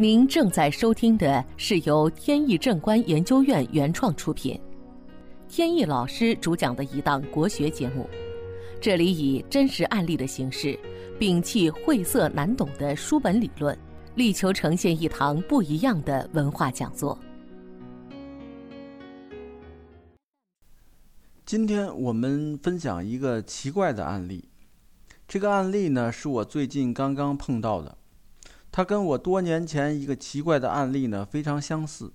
您正在收听的是由天意正观研究院原创出品，天意老师主讲的一档国学节目。这里以真实案例的形式，摒弃晦涩难懂的书本理论，力求呈现一堂不一样的文化讲座。今天我们分享一个奇怪的案例。这个案例呢，是我最近刚刚碰到的，它跟我多年前一个奇怪的案例呢非常相似，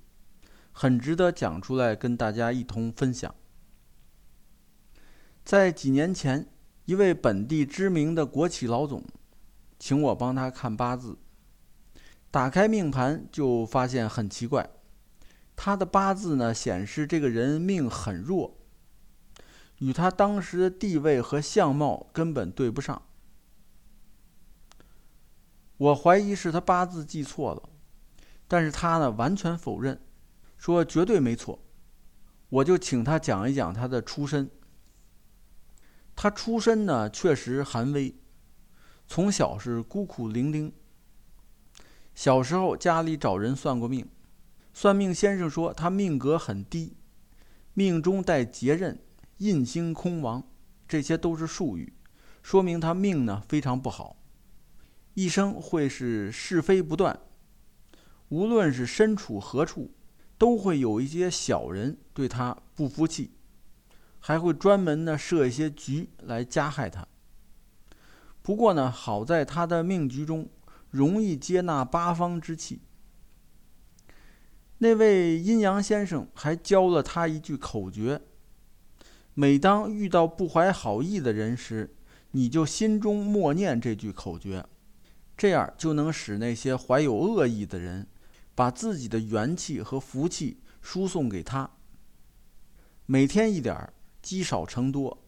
很值得讲出来跟大家一同分享。在几年前，一位本地知名的国企老总，请我帮他看八字。打开命盘就发现很奇怪，他的八字呢显示这个人命很弱。与他当时的地位和相貌根本对不上，我怀疑是他八字记错了，但是他呢完全否认，说绝对没错。我就请他讲一讲他的出身。他出身呢确实寒微，从小是孤苦伶仃。小时候家里找人算过命，算命先生说他命格很低，命中带劫刃。印星空亡，这些都是术语，说明他命呢非常不好，一生会是是非不断，无论是身处何处，都会有一些小人对他不服气，还会专门呢设一些局来加害他。不过呢，好在他的命局中容易接纳八方之气。那位阴阳先生还教了他一句口诀。每当遇到不怀好意的人时，你就心中默念这句口诀，这样就能使那些怀有恶意的人，把自己的元气和福气输送给他。每天一点，积少成多，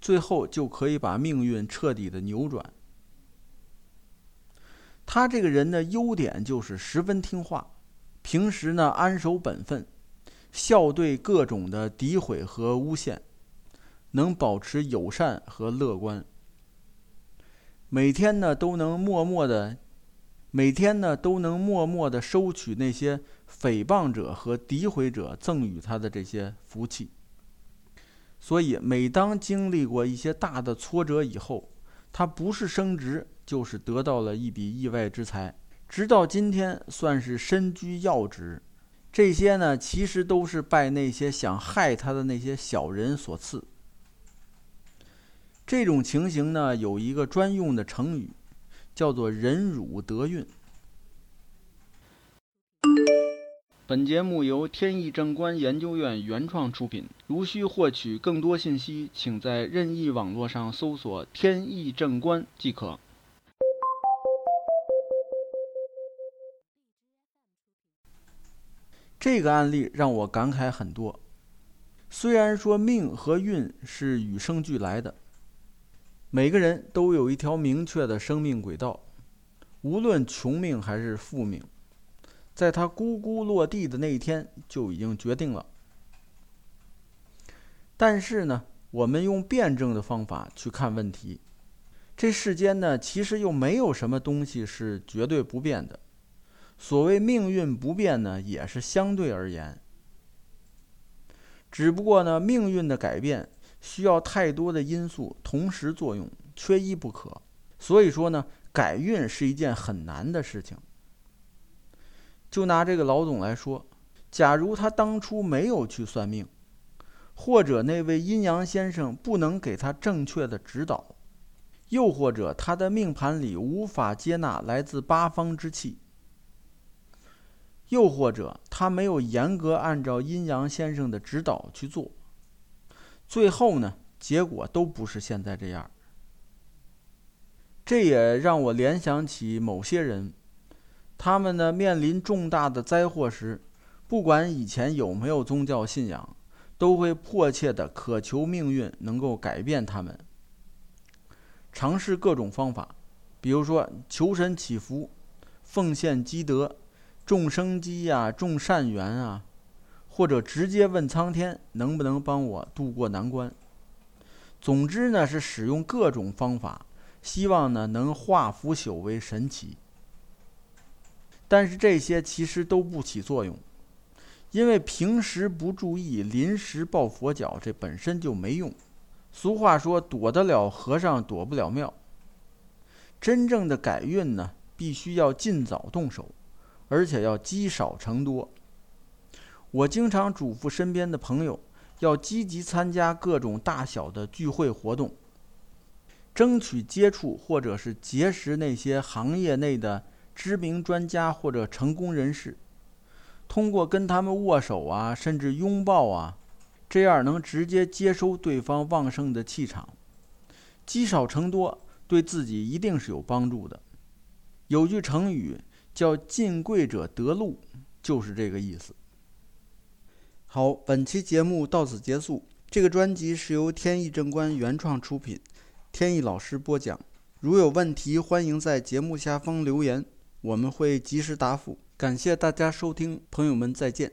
最后就可以把命运彻底的扭转。他这个人的优点就是十分听话，平时呢安守本分。笑对各种的诋毁和诬陷，能保持友善和乐观。每天呢都能默默的，每天呢都能默默的收取那些诽谤者和诋毁者赠予他的这些福气。所以，每当经历过一些大的挫折以后，他不是升职，就是得到了一笔意外之财，直到今天算是身居要职。这些呢，其实都是拜那些想害他的那些小人所赐。这种情形呢，有一个专用的成语，叫做“忍辱得运”。本节目由天意正观研究院原创出品。如需获取更多信息，请在任意网络上搜索“天意正观”即可。这个案例让我感慨很多。虽然说命和运是与生俱来的，每个人都有一条明确的生命轨道，无论穷命还是富命，在他咕咕落地的那一天就已经决定了。但是呢，我们用辩证的方法去看问题，这世间呢，其实又没有什么东西是绝对不变的。所谓命运不变呢，也是相对而言。只不过呢，命运的改变需要太多的因素同时作用，缺一不可。所以说呢，改运是一件很难的事情。就拿这个老总来说，假如他当初没有去算命，或者那位阴阳先生不能给他正确的指导，又或者他的命盘里无法接纳来自八方之气。又或者他没有严格按照阴阳先生的指导去做，最后呢，结果都不是现在这样。这也让我联想起某些人，他们呢面临重大的灾祸时，不管以前有没有宗教信仰，都会迫切的渴求命运能够改变他们，尝试各种方法，比如说求神祈福、奉献积德。种生机呀，种善缘啊，或者直接问苍天能不能帮我渡过难关。总之呢，是使用各种方法，希望呢能化腐朽为神奇。但是这些其实都不起作用，因为平时不注意，临时抱佛脚，这本身就没用。俗话说：“躲得了和尚躲不了庙。”真正的改运呢，必须要尽早动手，而且要积少成多。我经常嘱咐身边的朋友，要积极参加各种大小的聚会活动，争取接触或者是结识那些行业内的知名专家或者成功人士，通过跟他们握手啊，甚至拥抱啊。这样能直接接收对方旺盛的气场，积少成多，对自己一定是有帮助的。有句成语叫“进贵者得禄”，就是这个意思。好，本期节目到此结束。这个专辑是由天意正观原创出品，天意老师播讲。如有问题，欢迎在节目下方留言，我们会及时答复。感谢大家收听，朋友们再见。